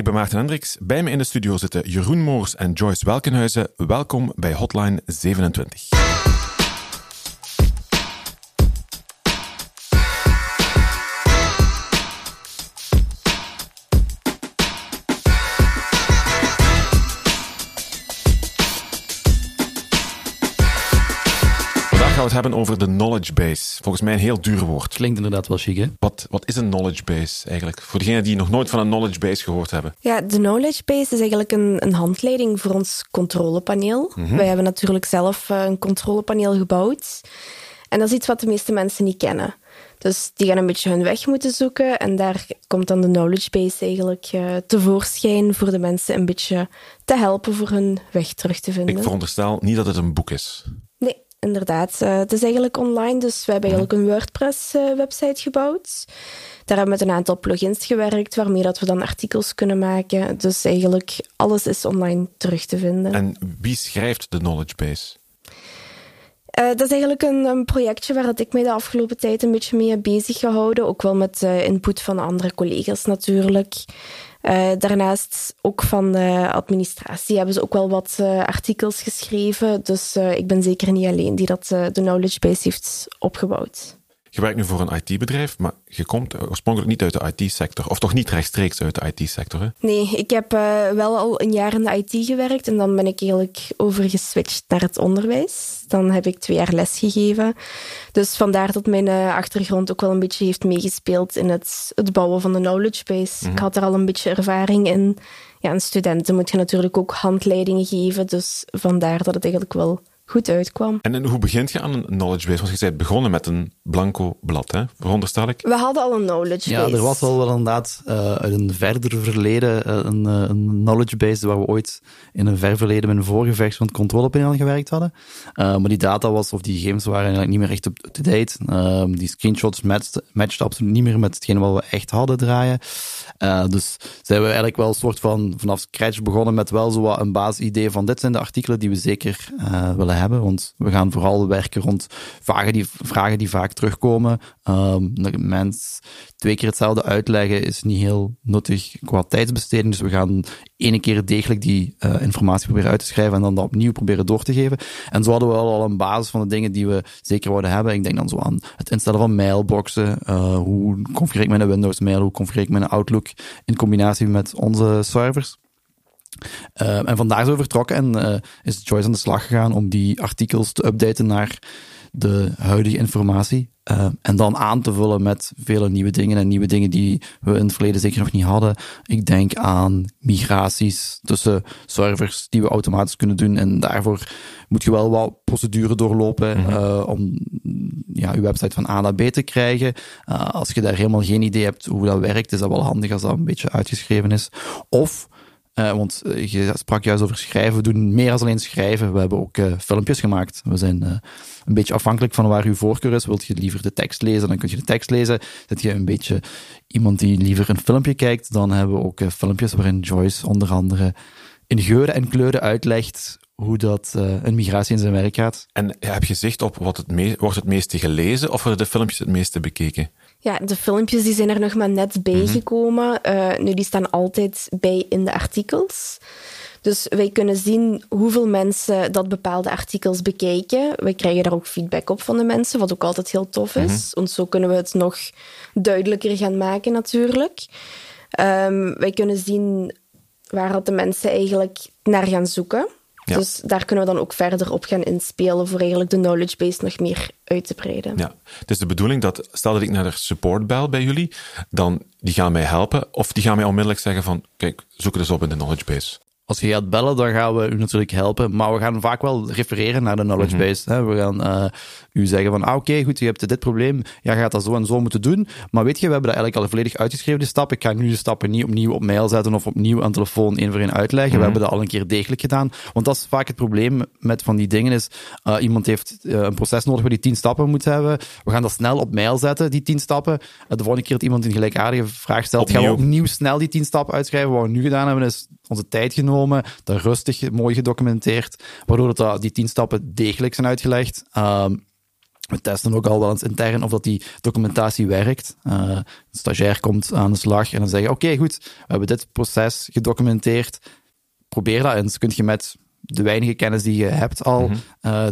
Ik ben Maarten Hendricks. Bij me in de studio zitten Jeroen Moors en Joyce Welkenhuizen. Welkom bij Hotline 27. Gaan we het hebben over de knowledge base. Volgens mij een heel duur woord. Klinkt inderdaad wel chic, hè? Wat, wat is een knowledge base eigenlijk? Voor degenen die nog nooit van een knowledge base gehoord hebben. Ja, de knowledge base is eigenlijk een, een handleiding voor ons controlepaneel. Wij hebben natuurlijk zelf eh, een controlepaneel gebouwd. En dat is iets wat de meeste mensen niet kennen. Dus die gaan een beetje hun weg moeten zoeken. En daar komt dan de knowledge base eigenlijk eh, tevoorschijn voor de mensen een beetje te helpen voor hun weg terug te vinden. Ik veronderstel niet dat het een boek is. Inderdaad. Eh, het is eigenlijk online, dus we hebben eigenlijk een WordPress-website gebouwd. Daar hebben we met een aantal plugins gewerkt, waarmee dat we dan artikels kunnen maken. Dus eigenlijk alles is online terug te vinden. En wie schrijft de knowledge base? Eh, dat is eigenlijk een, een projectje waar dat ik mij de afgelopen tijd een beetje mee heb bezig gehouden. Ook wel met eh, input van andere collega's natuurlijk. Eh, daarnaast ook van de administratie hebben ze ook wel wat eh, artikels geschreven. Dus eh, ik ben zeker niet alleen die dat de knowledge base heeft opgebouwd. Je werkt nu voor een IT-bedrijf, maar je komt oorspronkelijk niet uit de IT-sector. Of toch niet rechtstreeks uit de IT-sector, hè? Nee, ik heb wel al een jaar in de IT gewerkt en dan ben ik eigenlijk overgeswitcht naar het onderwijs. Dan heb ik twee jaar les gegeven. Dus vandaar dat mijn achtergrond ook wel een beetje heeft meegespeeld in het, het bouwen van de knowledge base. Ik had er al een beetje ervaring in. Ja, aan studenten moet je natuurlijk ook handleidingen geven, dus vandaar dat het eigenlijk wel goed uitkwam. En, en hoe begint je aan een knowledge base? Want je zei begonnen met een blanco blad, hè? Veronderstel ik? We hadden al een knowledge Ja, base. er was wel wel inderdaad eh, uit een verder verleden eh, een, eh, een knowledge base waar we ooit in een ver verleden met een vorige versie van het controlepaneel aan gewerkt hadden. Eh, maar die data was, of die gegevens waren eigenlijk niet meer echt up-to-date. Ehm, die screenshots matchten absoluut niet meer met hetgene wat we echt hadden draaien. Eh, dus zijn we eigenlijk wel een soort van vanaf scratch begonnen met wel zo wat een basisidee van dit zijn de artikelen die we zeker eh, willen hebben. Want we gaan vooral werken rond vragen die, vragen die vaak terugkomen. Ehm dat mens twee keer hetzelfde uitleggen is niet heel nuttig qua tijdsbesteding. Dus we gaan ene keer degelijk die eh, informatie proberen uit te schrijven en dan dat opnieuw proberen door te geven. En zo hadden we al een basis van de dingen die we zeker wouden hebben. Ik denk dan zo aan het instellen van mailboxen. eh, hoe configureer ik mijn Windows mail? Hoe configureer ik mijn Outlook in combinatie met onze servers? Uh, en vandaar zijn we vertrokken en uh, is Joyce aan de slag gegaan om die artikels te updaten naar de huidige informatie. Uh, en dan aan te vullen met vele nieuwe dingen en nieuwe dingen die we in het verleden zeker nog niet hadden. Ik denk aan migraties tussen servers die we automatisch kunnen doen. En daarvoor moet je wel wat procedure doorlopen mm -hmm. om ja, je website van A naar B te krijgen. als je daar helemaal geen idee hebt hoe dat werkt, is dat wel handig als dat een beetje uitgeschreven is. Of uh, want je sprak juist over schrijven. We doen meer dan alleen schrijven. We hebben ook uh, filmpjes gemaakt. We zijn een beetje afhankelijk van waar uw voorkeur is. Wilt je liever de tekst lezen, dan kun je de tekst lezen. Zit je een beetje iemand die liever een filmpje kijkt, dan hebben we ook filmpjes waarin Joyce onder andere in geuren en kleuren uitlegt hoe dat een migratie in zijn werk gaat. En heb je zicht op wat het me wordt het meeste gelezen of worden de filmpjes het meeste bekeken? Ja, de filmpjes die zijn er nog maar net bijgekomen. Mm -hmm. uh, nu, die staan altijd bij in de artikels. Dus wij kunnen zien hoeveel mensen dat bepaalde artikels bekijken. We krijgen daar ook feedback op van de mensen, wat ook altijd heel tof is. Mm -hmm. Want zo kunnen we het nog duidelijker gaan maken, natuurlijk. Um, wij kunnen zien waar de mensen eigenlijk naar gaan zoeken. Ja. Dus daar kunnen we dan ook verder op gaan inspelen voor eigenlijk de knowledge base nog meer uit te breiden. Ja, het is de bedoeling dat, stel dat ik naar de support bel bij jullie, dan die gaan mij helpen of die gaan mij onmiddellijk zeggen van, kijk, zoek het eens op in de knowledge base. Als je gaat bellen, dan gaan we u natuurlijk helpen. Maar we gaan vaak wel refereren naar de knowledge Mhm. base. Hè. We gaan uh, u zeggen van, ah, oké, okay, goed, je hebt dit probleem. Ja, je gaat dat zo en zo moeten doen. Maar weet je, we hebben dat eigenlijk al volledig uitgeschreven, die stap. Ik ga nu de stappen niet opnieuw op mail zetten of opnieuw aan telefoon één voor één uitleggen. Mhm. We hebben dat al een keer degelijk gedaan. Want dat is vaak het probleem met van die dingen is, uh, iemand heeft uh, een proces nodig waar die tien stappen moet hebben. We gaan dat snel op mail zetten, die tien stappen. de volgende keer dat iemand een gelijkaardige vraag stelt, Opnieuw. gaan we opnieuw snel die tien stappen uitschrijven. Wat we nu gedaan hebben, is onze tijd genomen, dat rustig, mooi gedocumenteerd, waardoor dat, die tien stappen degelijk zijn uitgelegd. Um, We testen ook al wel eens intern of dat die documentatie werkt. Uh, een stagiair komt aan de slag en dan zeggen: Oké, goed, we hebben dit proces gedocumenteerd. Probeer dat eens. Kun je met de weinige kennis die je hebt al, mm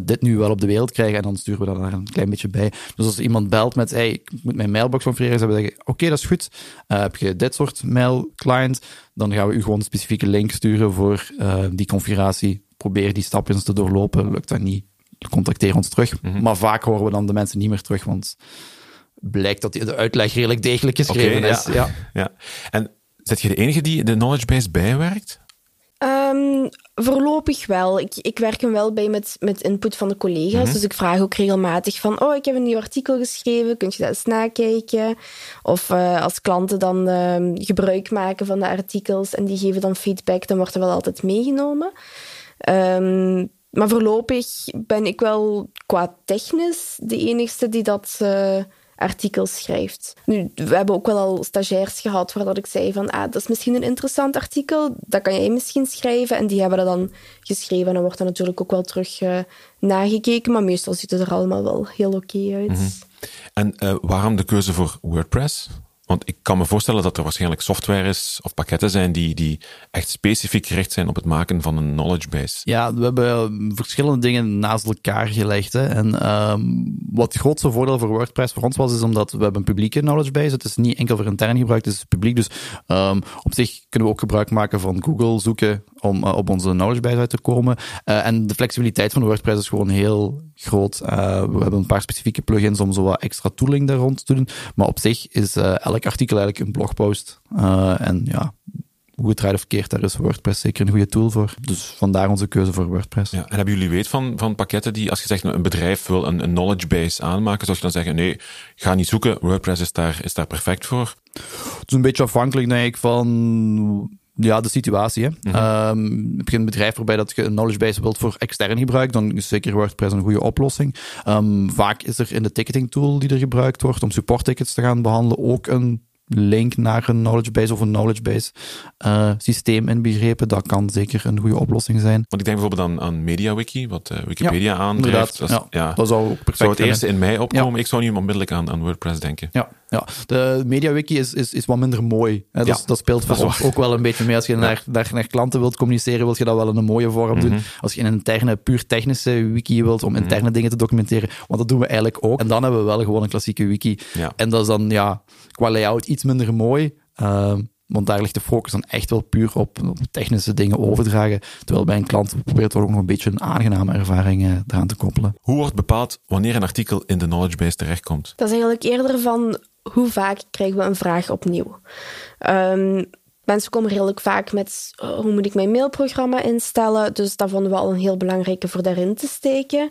dit nu wel op de wereld krijgen. En dan sturen we dat er een klein beetje bij. Dus als iemand belt met, hey, ik moet mijn mailbox configureren, dan zeggen we oké, dat is goed. Uh, heb je dit soort mail client, dan gaan we u gewoon een specifieke link sturen voor uh, die configuratie. Probeer die stapjes te doorlopen. Lukt dat niet, contacteer ons terug. Mm -hmm. Maar vaak horen we dan de mensen niet meer terug, want blijkt dat de uitleg redelijk degelijk geschreven okay, is. Ja. Ja. ja. En zet je de enige die de knowledge base bijwerkt? Um, voorlopig wel. Ik, ik werk hem wel bij met, met input van de collega's. Mm -hmm. Dus ik vraag ook regelmatig van... Oh, ik heb een nieuw artikel geschreven. Kun je dat eens nakijken? Of uh, als klanten dan uh, gebruik maken van de artikels... en die geven dan feedback, dan wordt er wel altijd meegenomen. Um, maar voorlopig ben ik wel qua technisch de enigste die dat... Uh, artikels schrijft. Nu, we hebben ook wel al stagiairs gehad waar dat ik zei van ah, dat is misschien een interessant artikel, dat kan jij misschien schrijven. En die hebben dat dan geschreven en dan wordt dat natuurlijk ook wel terug uh, nagekeken, maar meestal ziet het er allemaal wel heel oké uit. -hmm. En uh, waarom de keuze voor WordPress? Want ik kan me voorstellen dat er waarschijnlijk software is of pakketten zijn die, die echt specifiek gericht zijn op het maken van een knowledge base. Ja, we hebben verschillende dingen naast elkaar gelegd. Hè. En um, wat het grootste voordeel voor WordPress voor ons was, is omdat we hebben een publieke knowledge base. Het is niet enkel voor intern gebruik, het is publiek. Dus um, op zich kunnen we ook gebruik maken van Google zoeken om uh, op onze knowledge base uit te komen. Uh, en de flexibiliteit van WordPress is gewoon heel groot. We hebben een paar specifieke plugins om zo wat extra tooling daar rond te doen. Maar op zich is elk artikel eigenlijk een blogpost. en ja, hoe het draait of keert, daar is WordPress zeker een goede tool voor. Dus vandaar onze keuze voor WordPress. Ja, en hebben jullie weet van, van pakketten die, als je zegt een bedrijf wil een, een knowledge base aanmaken, zou je dan zeggen, nee, ga niet zoeken, WordPress is daar, is daar perfect voor? Het is een beetje afhankelijk, denk ik, van ja, de situatie. Hè. Mm -hmm. um, heb je een bedrijf waarbij dat je een knowledge base wilt voor extern gebruik, dan is zeker WordPress een goede oplossing. Um, vaak is er in de ticketing tool die er gebruikt wordt om support tickets te gaan behandelen ook een link naar een knowledge base of een knowledge base uh, systeem inbegrepen. Dat kan zeker een goede oplossing zijn. Want ik denk bijvoorbeeld aan, aan MediaWiki, wat uh, Wikipedia ja, aandrijft. Dat, ja, ja, dat zou perfect zou het eerste in mij opkomen. Ik zou niet onmiddellijk aan, aan WordPress denken. Ja, ja. de MediaWiki is, is, is wat minder mooi. Hè. Dat, dat speelt voor ons ook wel een beetje mee. Als je naar, naar, naar klanten wilt communiceren, wil je dat wel in een mooie vorm mm -hmm. doen. Als je een interne, puur technische wiki wilt om interne mm -hmm. dingen te documenteren, want dat doen we eigenlijk ook. En dan hebben we wel gewoon een klassieke wiki. En dat is dan ja, qua layout iets minder mooi. Uh, want daar ligt de focus dan echt wel puur op, op technische dingen overdragen. Terwijl bij een klant probeert er ook nog een beetje een aangename ervaring uh, eraan te koppelen. Hoe wordt bepaald wanneer een artikel in de knowledge base terechtkomt? Dat is eigenlijk eerder van hoe vaak krijgen we een vraag opnieuw. Um, mensen komen redelijk vaak met oh, hoe moet ik mijn mailprogramma instellen. Dus dat vonden we al een heel belangrijke voor daarin te steken.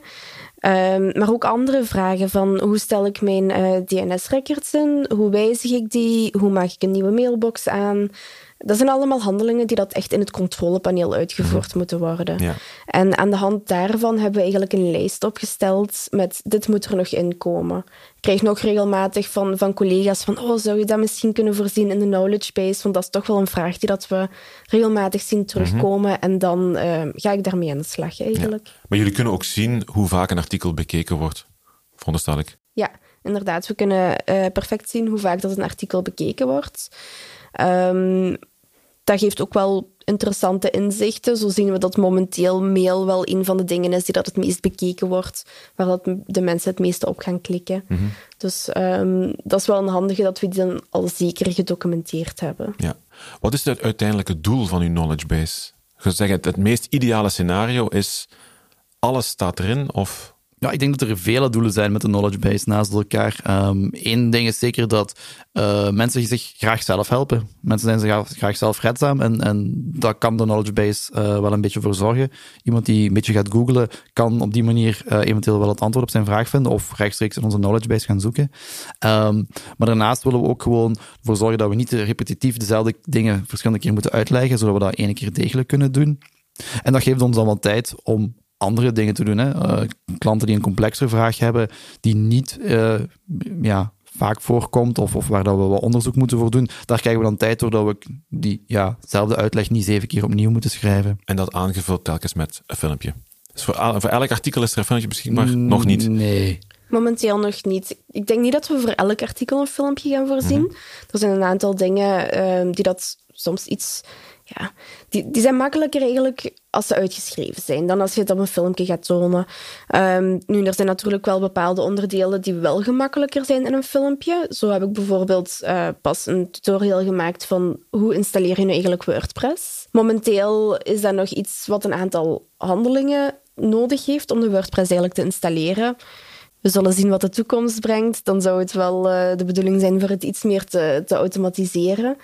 Um, maar ook andere vragen van hoe stel ik mijn uh, DNS-records in? Hoe wijzig ik die? Hoe maak ik een nieuwe mailbox aan? Dat zijn allemaal handelingen die dat echt in het controlepaneel uitgevoerd mm. moeten worden. Ja. En aan de hand daarvan hebben we eigenlijk een lijst opgesteld met dit moet er nog inkomen. Ik krijg nog regelmatig van, van collega's van oh, zou je dat misschien kunnen voorzien in de knowledge base? Want dat is toch wel een vraag die dat we regelmatig zien terugkomen. Mm -hmm. En dan uh, ga ik daarmee aan de slag eigenlijk. Ja. Maar jullie kunnen ook zien hoe vaak een artikel bekeken wordt, veronderstel ik. Ja, inderdaad. We kunnen uh, perfect zien hoe vaak dat een artikel bekeken wordt. Um, dat geeft ook wel interessante inzichten. Zo zien we dat momenteel mail wel een van de dingen is die dat het meest bekeken wordt, waar dat de mensen het meeste op gaan klikken. Mm -hmm. Dus um, dat is wel een handige dat we die dan al zeker gedocumenteerd hebben. Ja. Wat is het uiteindelijke doel van uw knowledge base? Je zegt het, het meest ideale scenario is alles staat erin of ja, ik denk dat er vele doelen zijn met de knowledge base naast elkaar. Eén um, ding is zeker dat uh, mensen zich graag zelf helpen. Mensen zijn zich graag zelf redzaam en, en daar kan de knowledge base uh, wel een beetje voor zorgen. Iemand die een beetje gaat googlen, kan op die manier uh, eventueel wel het antwoord op zijn vraag vinden of rechtstreeks in onze knowledge base gaan zoeken. Um, maar daarnaast willen we ook gewoon ervoor zorgen dat we niet repetitief dezelfde dingen verschillende keer moeten uitleggen, zodat we dat ene keer degelijk kunnen doen. En dat geeft ons dan wel tijd om andere dingen te doen. Hè. Uh, klanten die een complexere vraag hebben, die niet uh, ja, vaak voorkomt, of, of waar dat we wat onderzoek moeten voor doen, daar krijgen we dan tijd doordat we die ja, zelfde uitleg niet zeven keer opnieuw moeten schrijven. En dat aangevuld telkens met een filmpje. Dus voor, voor elk artikel is er een filmpje beschikbaar? Mm, Nog niet? Nee. Momenteel nog niet. Ik denk niet dat we voor elk artikel een filmpje gaan voorzien. Mhm. Er zijn een aantal dingen ehm, die dat soms iets... Ja, die, zijn makkelijker eigenlijk als ze uitgeschreven zijn dan als je het op een filmpje gaat tonen. Ehm, nu, er zijn natuurlijk wel bepaalde onderdelen die wel gemakkelijker zijn in een filmpje. Zo heb ik bijvoorbeeld eh, pas een tutorial gemaakt van hoe installeer je nu eigenlijk WordPress. Momenteel is dat nog iets wat een aantal handelingen nodig heeft om de WordPress eigenlijk te installeren. We zullen zien wat de toekomst brengt. Dan zou het wel eh, de bedoeling zijn voor het iets meer te, te automatiseren.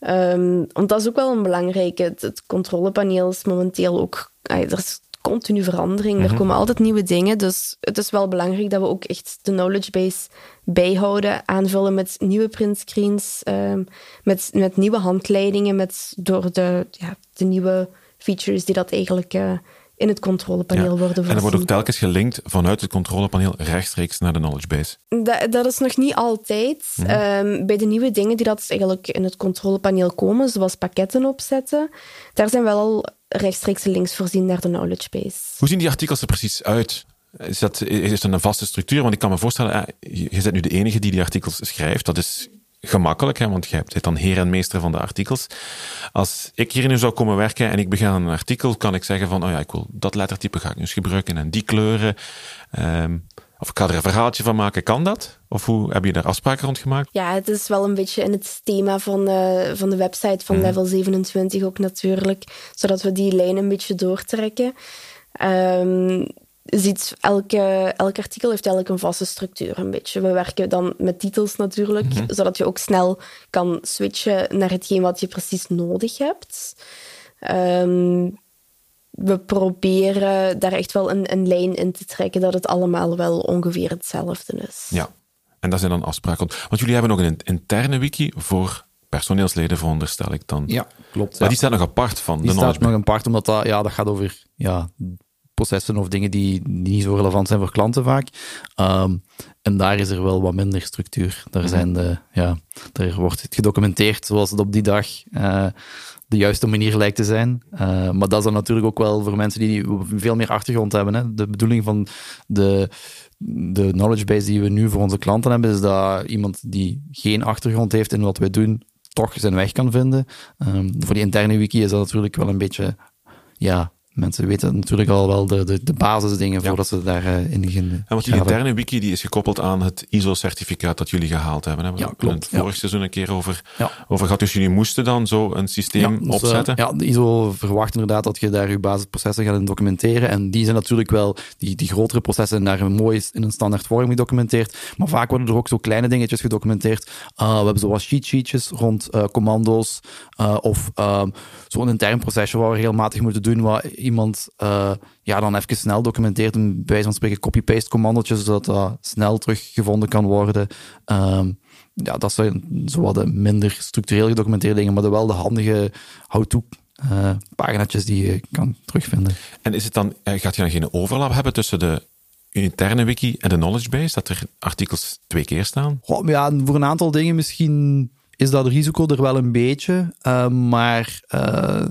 Um, want dat is ook wel een belangrijke. Het, het controlepaneel is momenteel ook. er is continu verandering. Er komen altijd nieuwe dingen. Dus het is wel belangrijk dat we ook echt de knowledge base bijhouden. Aanvullen met nieuwe printscreens. Um, met, met nieuwe handleidingen. Met, door de, ja, de nieuwe features die dat eigenlijk. Uh, in het controlepaneel worden voorzien. En er wordt ook telkens gelinkt vanuit het controlepaneel rechtstreeks naar de knowledge base. Dat, dat is nog niet altijd. Mm -hmm. um, bij de nieuwe dingen die dat eigenlijk in het controlepaneel komen, zoals pakketten opzetten, daar zijn wel al rechtstreeks links voorzien naar de knowledge base. Hoe zien die artikels er precies uit? Is dat, is dat een vaste structuur? Want ik kan me voorstellen, je bent nu de enige die die artikels schrijft. Dat is gemakkelijk, hè, want je bent dan heer en meester van de artikels. Als ik hier nu zou komen werken en ik begin aan een artikel, kan ik zeggen van, oh ja, ik wil dat lettertype ga ik nu eens gebruiken en die kleuren. Um, of ik ga er een verhaaltje van maken. Kan dat? Of hoe heb je daar afspraken rond gemaakt? Ja, het is wel een beetje in het thema van, uh, van de website van mm. Level 27 ook natuurlijk, zodat we die lijn een beetje doortrekken. Um, ziet elke, elk artikel heeft eigenlijk een vaste structuur een beetje. We werken dan met titels natuurlijk, mm -hmm. zodat je ook snel kan switchen naar hetgeen wat je precies nodig hebt. Um, we proberen daar echt wel een, een lijn in te trekken dat het allemaal wel ongeveer hetzelfde is. Ja, en daar zijn dan afspraken. Want jullie hebben nog een interne wiki voor personeelsleden, veronderstel ik dan. Ja, klopt. Maar ja. die staat nog apart van die de staat nog apart, omdat dat, ja, dat gaat over ja, processen of dingen die, die niet zo relevant zijn voor klanten vaak. Um, en daar is er wel wat minder structuur. Daar, zijn de, ja, daar wordt het gedocumenteerd zoals het op die dag uh, de juiste manier lijkt te zijn. Uh, maar dat is dan natuurlijk ook wel voor mensen die veel meer achtergrond hebben. Hè. De bedoeling van de, de knowledge base die we nu voor onze klanten hebben, is dat iemand die geen achtergrond heeft in wat wij doen, toch zijn weg kan vinden. Um, voor die interne wiki is dat natuurlijk wel een beetje ja, mensen weten natuurlijk al wel de, de, de basisdingen Ja. voordat ze daarin in beginnen. En want die interne wiki die is gekoppeld aan het ISO-certificaat dat jullie gehaald hebben. Hè? We Ja, hebben klopt, het ja. vorig seizoen een keer over, Ja. over gehad. Dus jullie moesten dan zo een systeem dus, eh, opzetten. ja, de ISO verwacht inderdaad dat je daar je basisprocessen gaat in documenteren. En die zijn natuurlijk wel, die, die grotere processen, daar mooi in een standaard vorm gedocumenteerd. Maar vaak worden er ook zo kleine dingetjes gedocumenteerd. Uh, we hebben zoals cheat sheetjes rond uh, commando's. Uh, of um, zo'n intern procesje waar we regelmatig moeten doen, waar iemand uh, ja, dan even snel documenteert. Een, bij van spreken copy-paste commandotjes, zodat dat snel teruggevonden kan worden. Um, ja, dat zijn zo wat de minder structureel gedocumenteerde dingen, maar wel de handige how-to uh, paginaatjes die je kan terugvinden. En is het dan, eh, gaat je dan geen overlap hebben tussen de interne wiki en de knowledge base? Dat er artikels twee keer staan? Ja, voor een aantal dingen misschien is dat risico er wel een beetje, uh, maar uh,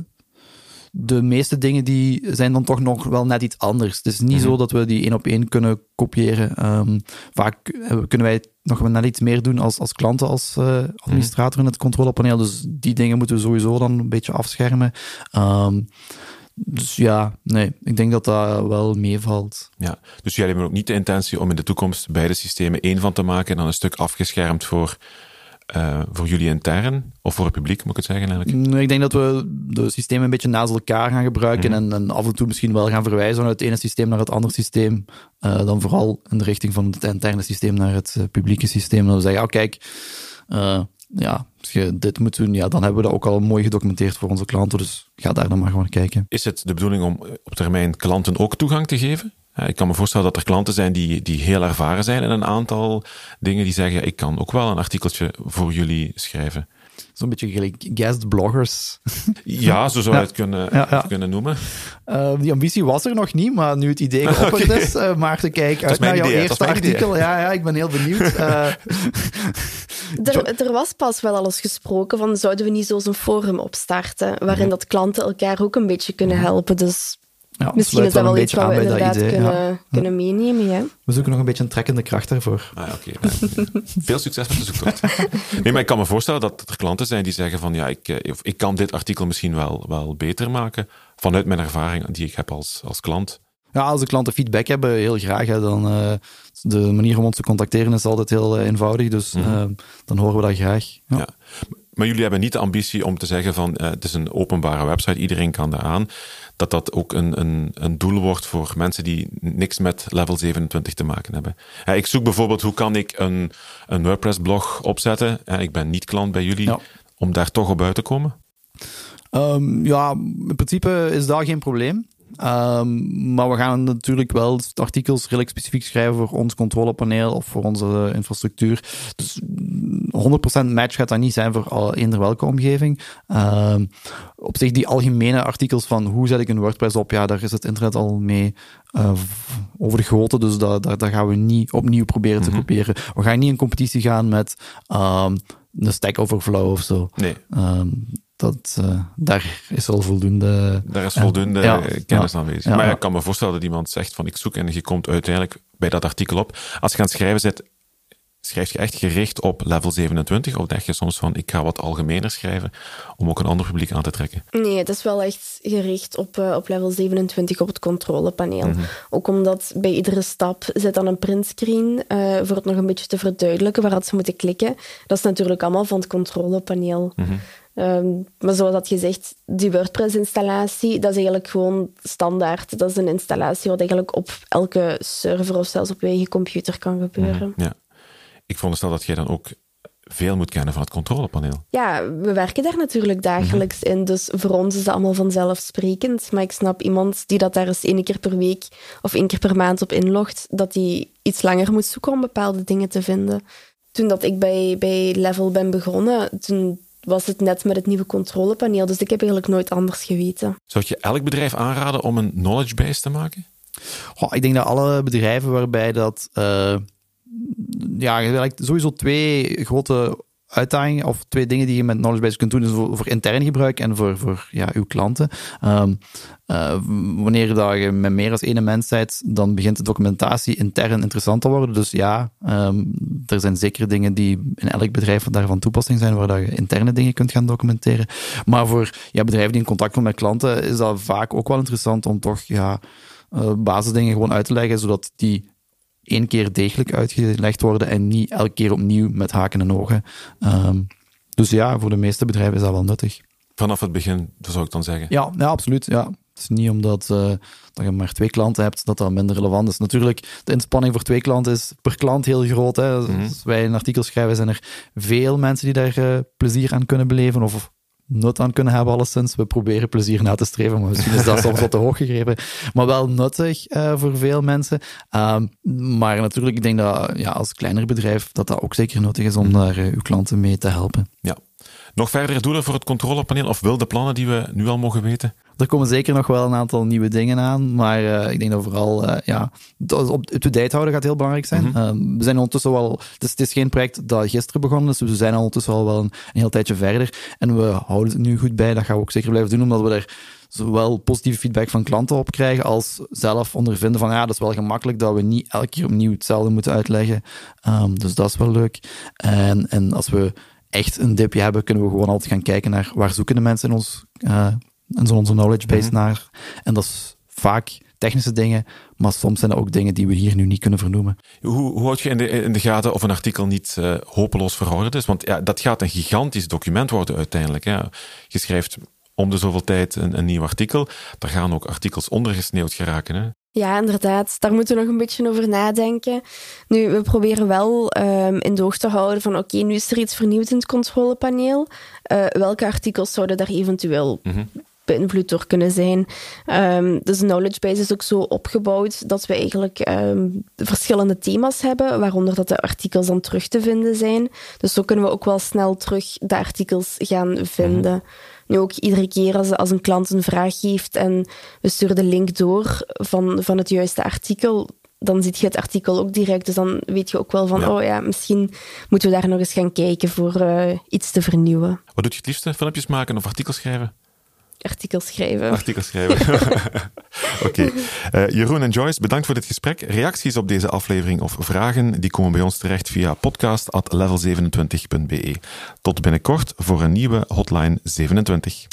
de meeste dingen die zijn dan toch nog wel net iets anders. Het is niet mm -hmm. zo dat we die één op één kunnen kopiëren. Um, vaak kunnen wij nog wel net iets meer doen als, als klanten, als uh, administrator mm -hmm. in het controlepaneel. Dus die dingen moeten we sowieso dan een beetje afschermen. Um, dus ja, nee, ik denk dat dat wel meevalt. Ja, dus jullie hebben ook niet de intentie om in de toekomst beide systemen één van te maken en dan een stuk afgeschermd voor uh, voor jullie intern, of voor het publiek, moet ik het zeggen eigenlijk? Nee, ik denk dat we de systemen een beetje naast elkaar gaan gebruiken mm. en, en, af en toe misschien wel gaan verwijzen vanuit het ene systeem naar het andere systeem. Uh, dan vooral in de richting van het interne systeem naar het uh, publieke systeem. Dan we zeggen, oh kijk, ja, als je dit moet doen, ja, dan hebben we dat ook al mooi gedocumenteerd voor onze klanten. Dus ga daar dan maar gewoon kijken. Is het de bedoeling om op termijn klanten ook toegang te geven? Ik kan me voorstellen dat er klanten zijn die, die heel ervaren zijn in een aantal dingen. Die zeggen, ja, ik kan ook wel een artikeltje voor jullie schrijven. Zo'n beetje gelijk guest bloggers. Ja, zo zou je ja. het kunnen, ja, ja. kunnen noemen. Uh, die ambitie was er nog niet, maar nu het idee geopperd okay. is, uh, Maarten, kijk uit naar jouw idee, eerste artikel. Ja, ja, ik ben heel benieuwd. Uh, er, er, was pas wel al eens gesproken van, zouden we niet zo'n forum opstarten, waarin mm -hmm. dat klanten elkaar ook een beetje kunnen helpen. Dus Ja, Misschien is dat wel een iets beetje wat we inderdaad idee, kunnen, ja. kunnen meenemen. Ja. We zoeken nog een beetje een trekkende kracht daarvoor. Ah. Veel succes met de zoektocht. Nee, maar ik kan me voorstellen dat er klanten zijn die zeggen van ja, ik, eh, ik kan dit artikel misschien wel, wel beter maken vanuit mijn ervaring die ik heb als, als klant. Ja, als de klanten feedback hebben, heel graag. Hè, dan, eh, de manier om ons te contacteren is altijd heel eh, eenvoudig, dus eh, dan horen we dat graag. Ja. Ja. Maar jullie hebben niet de ambitie om te zeggen van eh, het is een openbare website, iedereen kan daar aan. Dat dat ook een, een, een doel wordt voor mensen die niks met level 27 te maken hebben. Ja, ik zoek bijvoorbeeld hoe kan ik een, een WordPress blog opzetten. Ja, ik ben niet klant bij jullie, Ja. om daar toch op uit te komen. Ehm, ja, in principe is dat geen probleem. Ehm, maar we gaan natuurlijk wel artikels redelijk specifiek schrijven voor ons controlepaneel of voor onze infrastructuur. Dus mm, 100% match gaat dat niet zijn voor eender welke omgeving. Ehm, op zich, die algemene artikels van hoe zet ik een WordPress op, ja, daar is het internet al mee eh, v- overgoten. Dus dat, dat, dat gaan we niet opnieuw proberen te kopiëren. We gaan niet in competitie gaan met ehm, een Stack Overflow of zo. Nee, dat, eh, daar is al voldoende. daar is voldoende Ja. kennis Ja. aanwezig. Ja, maar ik kan me voorstellen dat iemand zegt van ik zoek en je komt uiteindelijk bij dat artikel op. Als je aan het schrijven zit, schrijf je echt gericht op level 27 of denk je soms van ik ga wat algemener schrijven om ook een ander publiek aan te trekken? Nee, het is wel echt gericht op, eh, op level 27 op het controlepaneel. Mhm. Ook omdat bij iedere stap zit dan een printscreen eh, voor het nog een beetje te verduidelijken waar dat ze moeten klikken. Dat is natuurlijk allemaal van het controlepaneel. Mhm. Ehm, maar zoals dat gezegd, die WordPress-installatie, dat is eigenlijk gewoon standaard. Dat is een installatie wat eigenlijk op elke server of zelfs op je eigen computer kan gebeuren. Ja. Ik veronderstel dat jij dan ook veel moet kennen van het controlepaneel. Ja, we werken daar natuurlijk dagelijks in, dus voor ons is dat allemaal vanzelfsprekend. Maar ik snap iemand die dat daar eens één keer per week of één keer per maand op inlogt, dat die iets langer moet zoeken om bepaalde dingen te vinden. Toen dat ik bij, bij Level ben begonnen, toen was het net met het nieuwe controlepaneel, dus ik heb eigenlijk nooit anders geweten. Zou je elk bedrijf aanraden om een knowledge base te maken? Goh, ik denk dat alle bedrijven waarbij dat. eh, ja, je hebt sowieso twee grote uitdagingen of twee dingen die je met knowledge base kunt doen. Dus voor, intern gebruik en voor, voor ja, uw klanten. Ehm, eh, wanneer dat je met meer dan één mens bent, dan begint de documentatie intern interessant te worden. Dus ja, ehm, er zijn zeker dingen die in elk bedrijf daarvan toepassing zijn, waar dat je interne dingen kunt gaan documenteren. Maar voor ja, bedrijven die in contact komen met klanten, is dat vaak ook wel interessant om toch ja, eh, basisdingen gewoon uit te leggen, zodat die één keer degelijk uitgelegd worden en niet elke keer opnieuw met haken en ogen. Ehm, dus ja, voor de meeste bedrijven is dat wel nuttig. Vanaf het begin, dat zou ik dan zeggen. Ja, ja absoluut. Ja. Het is niet omdat eh, dat je maar twee klanten hebt dat dat minder relevant is. Natuurlijk, de inspanning voor twee klanten is per klant heel groot. Hè. Als wij een artikel schrijven, zijn er veel mensen die daar eh, plezier aan kunnen beleven of nut aan kunnen hebben, alleszins. We proberen plezier na te streven, maar misschien is dat soms wat te hoog gegrepen. Maar wel nuttig eh, voor veel mensen. Ehm, maar natuurlijk, ik denk dat ja, als kleiner bedrijf dat dat ook zeker nodig is om daar eh, uw klanten mee te helpen. Ja. Nog verdere doelen voor het controlepaneel of wilde plannen die we nu al mogen weten? Er komen zeker nog wel een aantal nieuwe dingen aan, maar eh, ik denk dat vooral eh, ja, op up-to-date houden gaat heel belangrijk zijn. Eh, we zijn ondertussen wel, het is, het is geen project dat gisteren begonnen is, dus we zijn ondertussen al wel een, een heel tijdje verder en we houden het nu goed bij. Dat gaan we ook zeker blijven doen, omdat we er zowel positieve feedback van klanten op krijgen, als zelf ondervinden van ja, dat is wel gemakkelijk dat we niet elke keer opnieuw hetzelfde moeten uitleggen. Ehm, dus dat is wel leuk. En, en als we echt een dipje hebben, kunnen we gewoon altijd gaan kijken naar waar zoeken de mensen in ons, eh, in onze knowledge base naar. En dat is vaak technische dingen, maar soms zijn er ook dingen die we hier nu niet kunnen vernoemen. Hoe, hoe houd je in de, in de gaten of een artikel niet eh, hopeloos verouderd is? Want ja, dat gaat een gigantisch document worden uiteindelijk. Hè. Je schrijft om de zoveel tijd een, een nieuw artikel. Daar gaan ook artikels ondergesneeuwd geraken. Hè. Ja, inderdaad. Daar moeten we nog een beetje over nadenken. Nu, we proberen wel ehm, in de oog te houden van oké, nu is er iets vernieuwd in het controlepaneel. Eh, welke artikels zouden daar eventueel beïnvloed door kunnen zijn? Dus de knowledge base is ook zo opgebouwd dat we eigenlijk ehm, verschillende thema's hebben, waaronder dat de artikels dan terug te vinden zijn. Dus zo kunnen we ook wel snel terug de artikels gaan vinden. Nu ook iedere keer als, als een klant een vraag heeft en we sturen de link door van, van het juiste artikel, dan zie je het artikel ook direct. Dus dan weet je ook wel van, Ja. oh ja, misschien moeten we daar nog eens gaan kijken voor eh, iets te vernieuwen. Wat doe je het liefste? Filmpjes maken of artikels schrijven? Artikels schrijven. Artikels schrijven. Oké. Eh, Jeroen en Joyce, bedankt voor dit gesprek. Reacties op deze aflevering of vragen, die komen bij ons terecht via podcast.level27.be. Tot binnenkort voor een nieuwe Hotline 27.